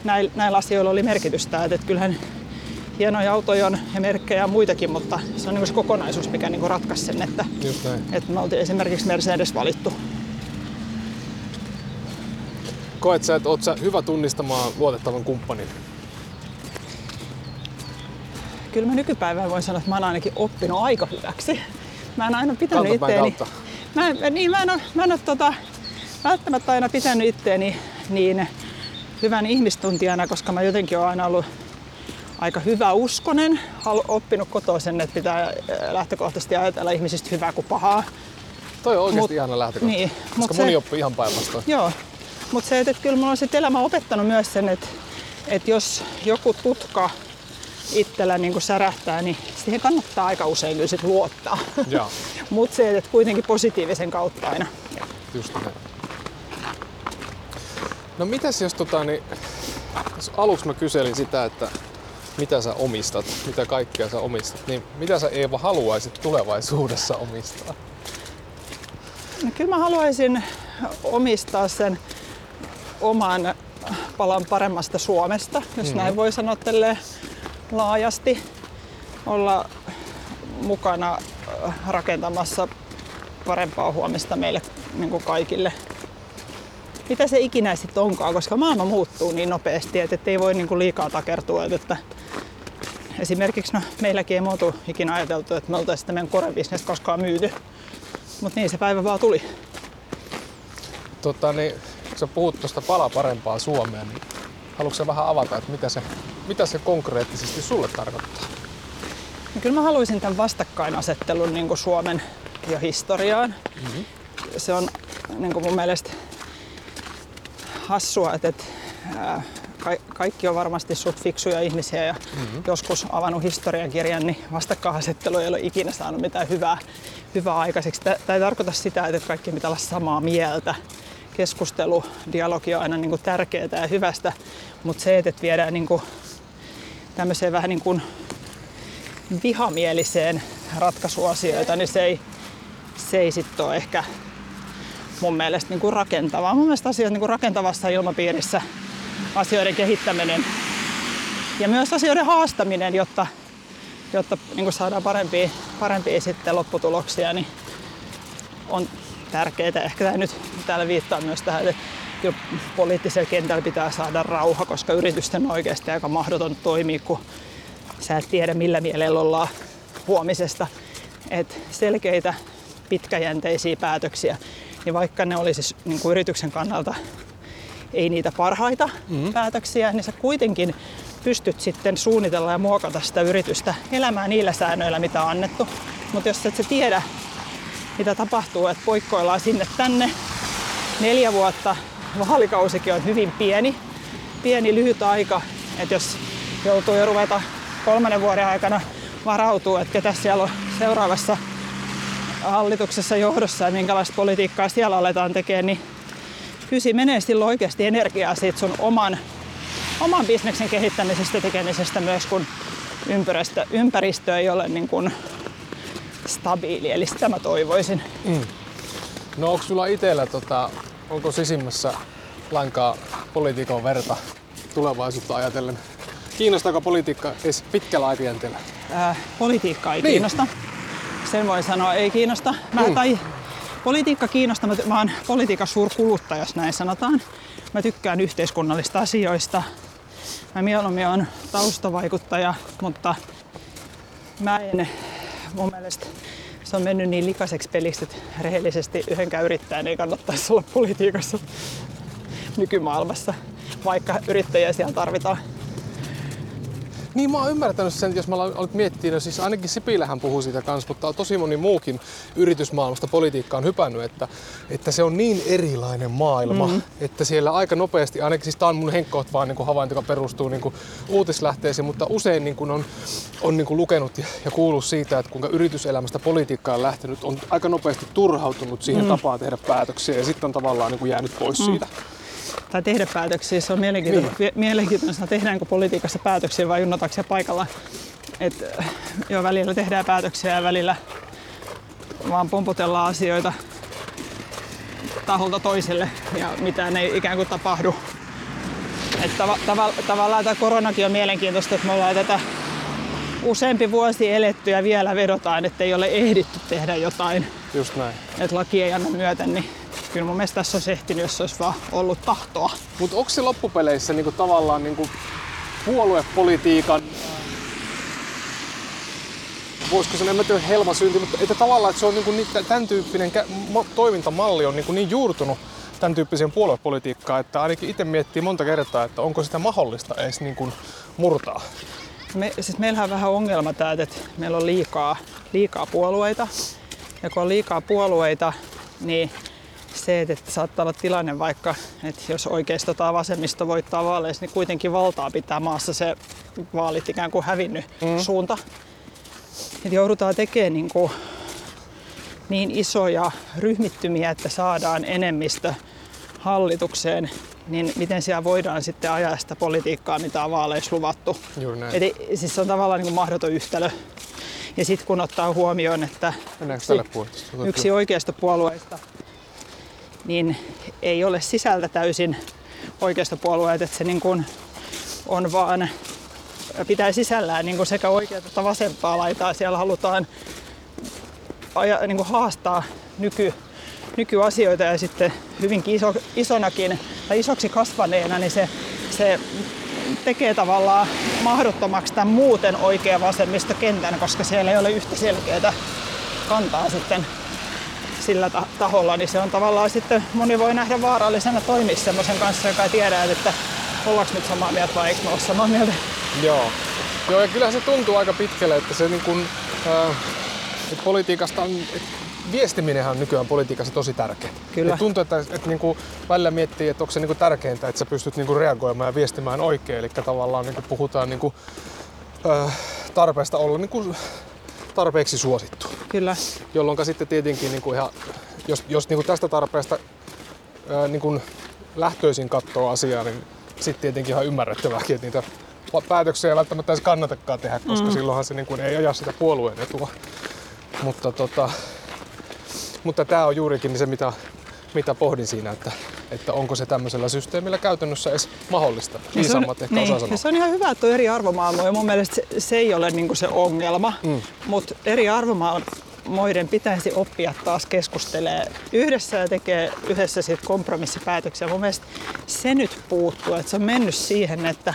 näillä, näillä asioilla oli merkitystä. Että, että kyllähän hienoja autoja on ja merkkejä ja muitakin, mutta se on niin se kokonaisuus, mikä niin ratkaisi sen, että, että me oltiin esimerkiksi Mercedes valittu. Koet sä, että oot sä hyvä tunnistamaan luotettavan kumppanin? Kyllä mä nykypäivänä voin sanoa, että mä oon ainakin oppinut aika hyväksi. Mä en aina pitänyt itteeni... Mä, niin, mä en ole, mä en ole tota, välttämättä aina pitänyt itteeni niin hyvän ihmistuntijana, koska mä jotenkin olen aina ollut aika hyvä uskonen, oppinut kotoa sen, että pitää lähtökohtaisesti ajatella ihmisistä hyvää kuin pahaa. Toi on oikeasti Mut, ihana lähtökohta, niin, koska moni se, oppii ihan päinvastoin. Joo, mutta se, että kyllä mulla on sitten elämä opettanut myös sen, että, että jos joku tutka itsellä niin särähtää, niin siihen kannattaa aika usein kyllä sit luottaa. Mutta se, että kuitenkin positiivisen kautta aina. Just näin. No mitäs jos tota, niin, jos aluksi mä kyselin sitä, että mitä sä omistat, mitä kaikkea sä omistat, niin mitä sä Eeva haluaisit tulevaisuudessa omistaa? No, kyllä mä haluaisin omistaa sen oman palan paremmasta Suomesta, jos mm. näin voi sanoa laajasti. Olla mukana rakentamassa parempaa huomista meille niin kuin kaikille. Mitä se ikinä sitten onkaan, koska maailma muuttuu niin nopeasti, että ei voi niin kuin liikaa takertua. Että esimerkiksi no, meilläkin ei muutu ikinä ajateltu, että me oltaisiin sitä meidän korebisnes koskaan myyty. Mutta niin se päivä vaan tuli. Tota, niin, kun sä puhut tuosta pala parempaa Suomea, niin haluatko vähän avata, että mitä se, mitä se konkreettisesti sulle tarkoittaa? No kyllä mä haluaisin tämän vastakkainasettelun niin kuin Suomen ja historiaan. Mm-hmm. Se on niin kuin mun mielestä hassua, että, että ää, kaikki on varmasti sut fiksuja ihmisiä ja mm-hmm. joskus avannut historiankirjan, niin vastakkainasettelu ei ole ikinä saanut mitään hyvää, hyvää aikaiseksi. Tämä ei tarkoita sitä, että kaikki pitää olla samaa mieltä. Keskustelu, dialogi on aina niin kuin tärkeää ja hyvästä, mutta se, että viedään niin kuin tämmöiseen vähän niin kuin vihamieliseen ratkaisuasioita, niin se ei, se ei sitten ole ehkä mun mielestä niin kuin rakentavaa. Mun mielestä asiat niin kuin rakentavassa ilmapiirissä asioiden kehittäminen ja myös asioiden haastaminen, jotta, jotta niin saadaan parempia, parempia sitten lopputuloksia, niin on tärkeää. Ehkä tämä nyt täällä viittaa myös tähän, että jo poliittisella kentällä pitää saada rauha, koska yritysten on oikeasti aika mahdoton toimia, kun sä et tiedä millä mielellä ollaan huomisesta. Et selkeitä pitkäjänteisiä päätöksiä, niin vaikka ne olisi niin kuin yrityksen kannalta ei niitä parhaita mm-hmm. päätöksiä, niin sä kuitenkin pystyt sitten suunnitella ja muokata sitä yritystä elämään niillä säännöillä, mitä on annettu. Mutta jos et sä tiedä, mitä tapahtuu, että poikkoillaan sinne tänne neljä vuotta, vaalikausikin on hyvin pieni, pieni lyhyt aika, että jos joutuu jo ruveta kolmannen vuoden aikana varautuu, että ketä siellä on seuraavassa hallituksessa johdossa ja minkälaista politiikkaa siellä aletaan tekemään, niin kysi menee silloin oikeasti energiaa siitä sun oman, oman bisneksen kehittämisestä tekemisestä myös, kun ympäristö, ympäristö ei ole niin kuin stabiili. Eli sitä mä toivoisin. Mm. No onko sulla itsellä, tota, onko sisimmässä lainkaan politiikan verta tulevaisuutta ajatellen? Kiinnostaako politiikka edes pitkällä aikajänteellä? Äh, politiikka ei niin. kiinnosta. Sen voi sanoa, ei kiinnosta. Mä, mm. tai politiikka kiinnostaa, mä oon politiikan suurkuluttaja, jos näin sanotaan. Mä tykkään yhteiskunnallista asioista. Mä mieluummin on taustavaikuttaja, mutta mä en, mun mielestä se on mennyt niin likaiseksi peliksi, että rehellisesti yhdenkään yrittäjän ei kannattaisi olla politiikassa nykymaailmassa, vaikka yrittäjiä siellä tarvitaan. Niin mä oon ymmärtänyt sen, jos mä olet miettinyt, no siis ainakin Sipilähän puhuu siitä kanssa, mutta tosi moni muukin yritysmaailmasta politiikka on hypännyt, että, että se on niin erilainen maailma, mm-hmm. että siellä aika nopeasti, ainakin siis tää on mun henkkoot vaan niin havainto, joka perustuu niin uutislähteisiin, mutta usein niin kuin on, on niin kuin lukenut ja, ja kuullut siitä, että kuinka yrityselämästä politiikkaa on lähtenyt, on aika nopeasti turhautunut siihen mm. tapaan tehdä päätöksiä ja sitten on tavallaan niin kuin jäänyt pois mm. siitä tai tehdä päätöksiä. Se on mielenkiintoista, niin. mielenkiintoista tehdäänkö politiikassa päätöksiä vai junnotaanko paikalla. Et, jo välillä tehdään päätöksiä ja välillä vaan pompotellaan asioita taholta toiselle ja mitään ei ikään kuin tapahdu. Et tav- tav- tavallaan tämä koronakin on mielenkiintoista, että me ollaan tätä useampi vuosi eletty ja vielä vedotaan, että ei ole ehditty tehdä jotain. Just näin. Että laki ei anna myöten, niin kyllä mun mielestä tässä olisi ehtinyt, jos olisi vaan ollut tahtoa. Mutta onko se loppupeleissä niinku tavallaan niinku puoluepolitiikan voisiko se, en mä tiedä helma synti, mutta että tavallaan että se on niinku, niin, tämän tyyppinen toimintamalli on niinku niin juurtunut tämän tyyppiseen puoluepolitiikkaan, että ainakin itse miettii monta kertaa, että onko sitä mahdollista edes niin kuin murtaa. Me, siis meillähän on vähän ongelma tämä, että meillä on liikaa, liikaa puolueita. Ja kun on liikaa puolueita, niin se, että saattaa olla tilanne vaikka, että jos oikeisto tai vasemmisto voittaa vaaleissa, niin kuitenkin valtaa pitää maassa se vaalit ikään kuin hävinnyt mm. suunta. Että joudutaan tekemään niin, kuin niin isoja ryhmittymiä, että saadaan enemmistö hallitukseen, niin miten siellä voidaan sitten ajaa sitä politiikkaa, mitä on vaaleissa luvattu. Eli siis se on tavallaan niin kuin mahdoton yhtälö. Ja sitten kun ottaa huomioon, että yksi, yksi oikeistopuolueista niin ei ole sisältä täysin oikeistopuolueet, että se niin kuin on vaan pitää sisällään niin kuin sekä oikeaa että vasempaa laitaa. Siellä halutaan aja, niin kuin haastaa nyky, nykyasioita ja sitten hyvinkin iso, isonakin tai isoksi kasvaneena, niin se, se tekee tavallaan mahdottomaksi tämän muuten oikea vasemmistokentän, koska siellä ei ole yhtä selkeää kantaa sitten sillä taholla, niin se on tavallaan sitten, moni voi nähdä vaarallisena toimia semmoisen kanssa, joka ei tiedä, että ollaanko nyt samaa mieltä vai eikö me olla samaa mieltä. Joo. Joo, ja kyllä se tuntuu aika pitkälle, että se niin kuin, äh, että politiikasta on, että viestiminenhän on nykyään politiikassa tosi tärkeää. Kyllä. Et tuntuu, että, että, että niin kuin välillä miettii, että onko se niin kuin tärkeintä, että sä pystyt niin kuin reagoimaan ja viestimään oikein. Eli tavallaan niin kuin puhutaan niin kuin, äh, tarpeesta olla niin kuin tarpeeksi suosittu. Kyllä. Jolloin sitten tietenkin, niin kuin ihan, jos, jos niin kuin tästä tarpeesta ää, niin kuin lähtöisin katsoo asiaa, niin sitten tietenkin ihan ymmärrettävääkin, että niitä päätöksiä ei välttämättä edes kannatakaan tehdä, koska mm. silloinhan se niin kuin ei aja sitä puolueen etua. Mutta, tota, mutta tämä on juurikin se, mitä, mitä pohdin siinä, että, että onko se tämmöisellä systeemillä käytännössä edes mahdollista. Viisammat ehkä niin, osaa sanoa. se on ihan hyvä, että on eri arvomaailmoja. Mun mielestä se, se ei ole niinku se ongelma, mm. mutta eri arvomaailmoiden pitäisi oppia taas keskustelee yhdessä ja tekee yhdessä sit kompromissipäätöksiä. Mun mielestä se nyt puuttuu, että se on mennyt siihen, että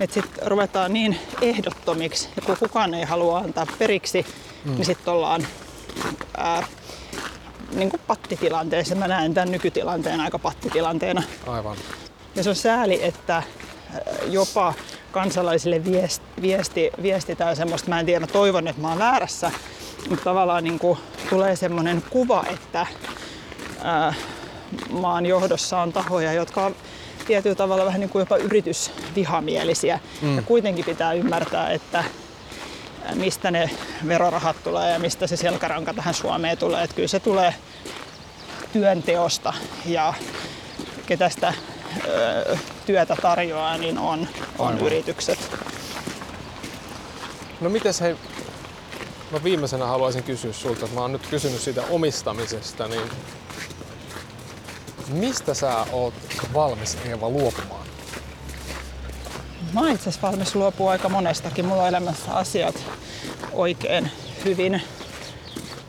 että sitten ruvetaan niin ehdottomiksi, ja kun kukaan ei halua antaa periksi, mm. niin sitten ollaan ää, niin kuin pattitilanteessa. Mä näen tämän nykytilanteen aika pattitilanteena. Aivan. Ja se on sääli, että äh, jopa kansalaisille viesti, viesti, viestitään semmoista, mä en tiedä, toivon, että mä oon väärässä, mutta tavallaan niin kuin tulee semmoinen kuva, että ää, äh, maan johdossa on tahoja, jotka on tietyllä tavalla vähän niin kuin jopa yritysvihamielisiä. Mm. Ja kuitenkin pitää ymmärtää, että mistä ne verorahat tulee ja mistä se selkäranka tähän Suomeen tulee. Että kyllä se tulee työnteosta ja ketä sitä ö, työtä tarjoaa, niin on, on yritykset. No mites hei, mä viimeisenä haluaisin kysyä sulta, että mä oon nyt kysynyt siitä omistamisesta, niin mistä sä oot valmis Eeva luopumaan? Mä oon itse asiassa valmis luopua aika monestakin. Mulla on elämässä asiat oikein hyvin.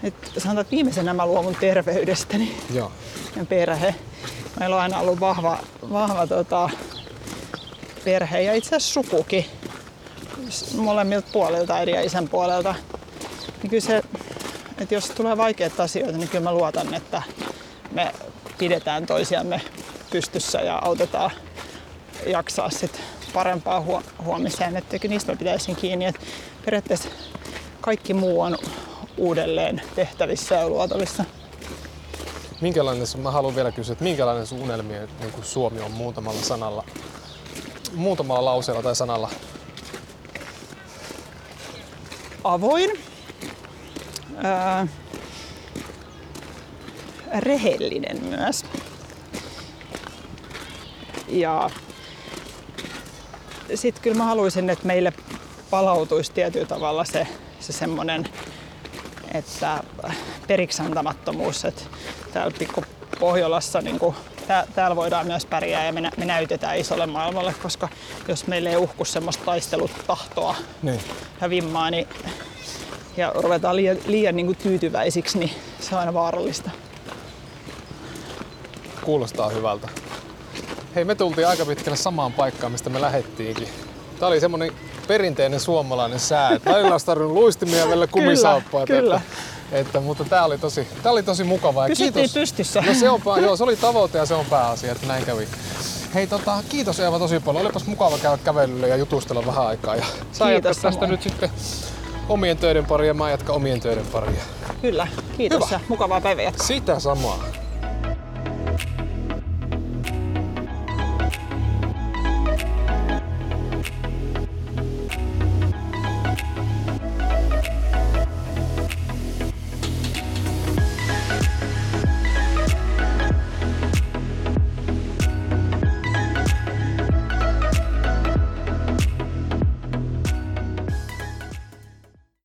Nyt sanotaan, että viimeisenä mä luovun terveydestäni Joo. ja perhe. Meillä on aina ollut vahva, vahva tota, perhe ja itse asiassa sukukin molemmilta puolilta, äidin ja isän puolelta. Niin kyllä se, että jos tulee vaikeita asioita, niin kyllä mä luotan, että me pidetään toisiamme pystyssä ja autetaan jaksaa sit parempaa huomiseen, että niistä me pitäisin kiinni. Että periaatteessa kaikki muu on uudelleen tehtävissä ja luotavissa. Minkälainen, mä haluan vielä kysyä, että minkälainen sun unelmien niin kuin Suomi on muutamalla sanalla, muutamalla lauseella tai sanalla? Avoin, ää, rehellinen myös. Ja sitten kyllä mä haluaisin, että meille palautuisi tietyllä tavalla se, se semmoinen, että periksantamattomuus, että täällä pikku Pohjolassa niin kuin, tää, täällä voidaan myös pärjää ja me, me näytetään isolle maailmalle, koska jos meillä ei uhku semmoista taistelutahtoa niin. ja vimmaa, niin, ja ruvetaan liian, liian niin kuin tyytyväisiksi, niin se on aina vaarallista. Kuulostaa hyvältä. Hei, me tultiin aika pitkälle samaan paikkaan, mistä me lähettiinkin. Tää oli semmonen perinteinen suomalainen sää. Välillä olisi tarvinnut luistimia ja välillä kumisaappaita. Kyllä, kyllä. Että, että, mutta tää oli tosi, tää oli tosi mukavaa. Pysyttiin kiitos. pystyssä. No se, on, joo, se oli tavoite ja se on pääasia, että näin kävi. Hei tota, kiitos Eeva tosi paljon. Olipas mukava käydä kävelyllä ja jutustella vähän aikaa. Ja sä kiitos tästä nyt sitten omien töiden paria ja mä jatkan omien töiden paria. Kyllä, kiitos Hyvä. ja mukavaa päivää. Sitä samaa.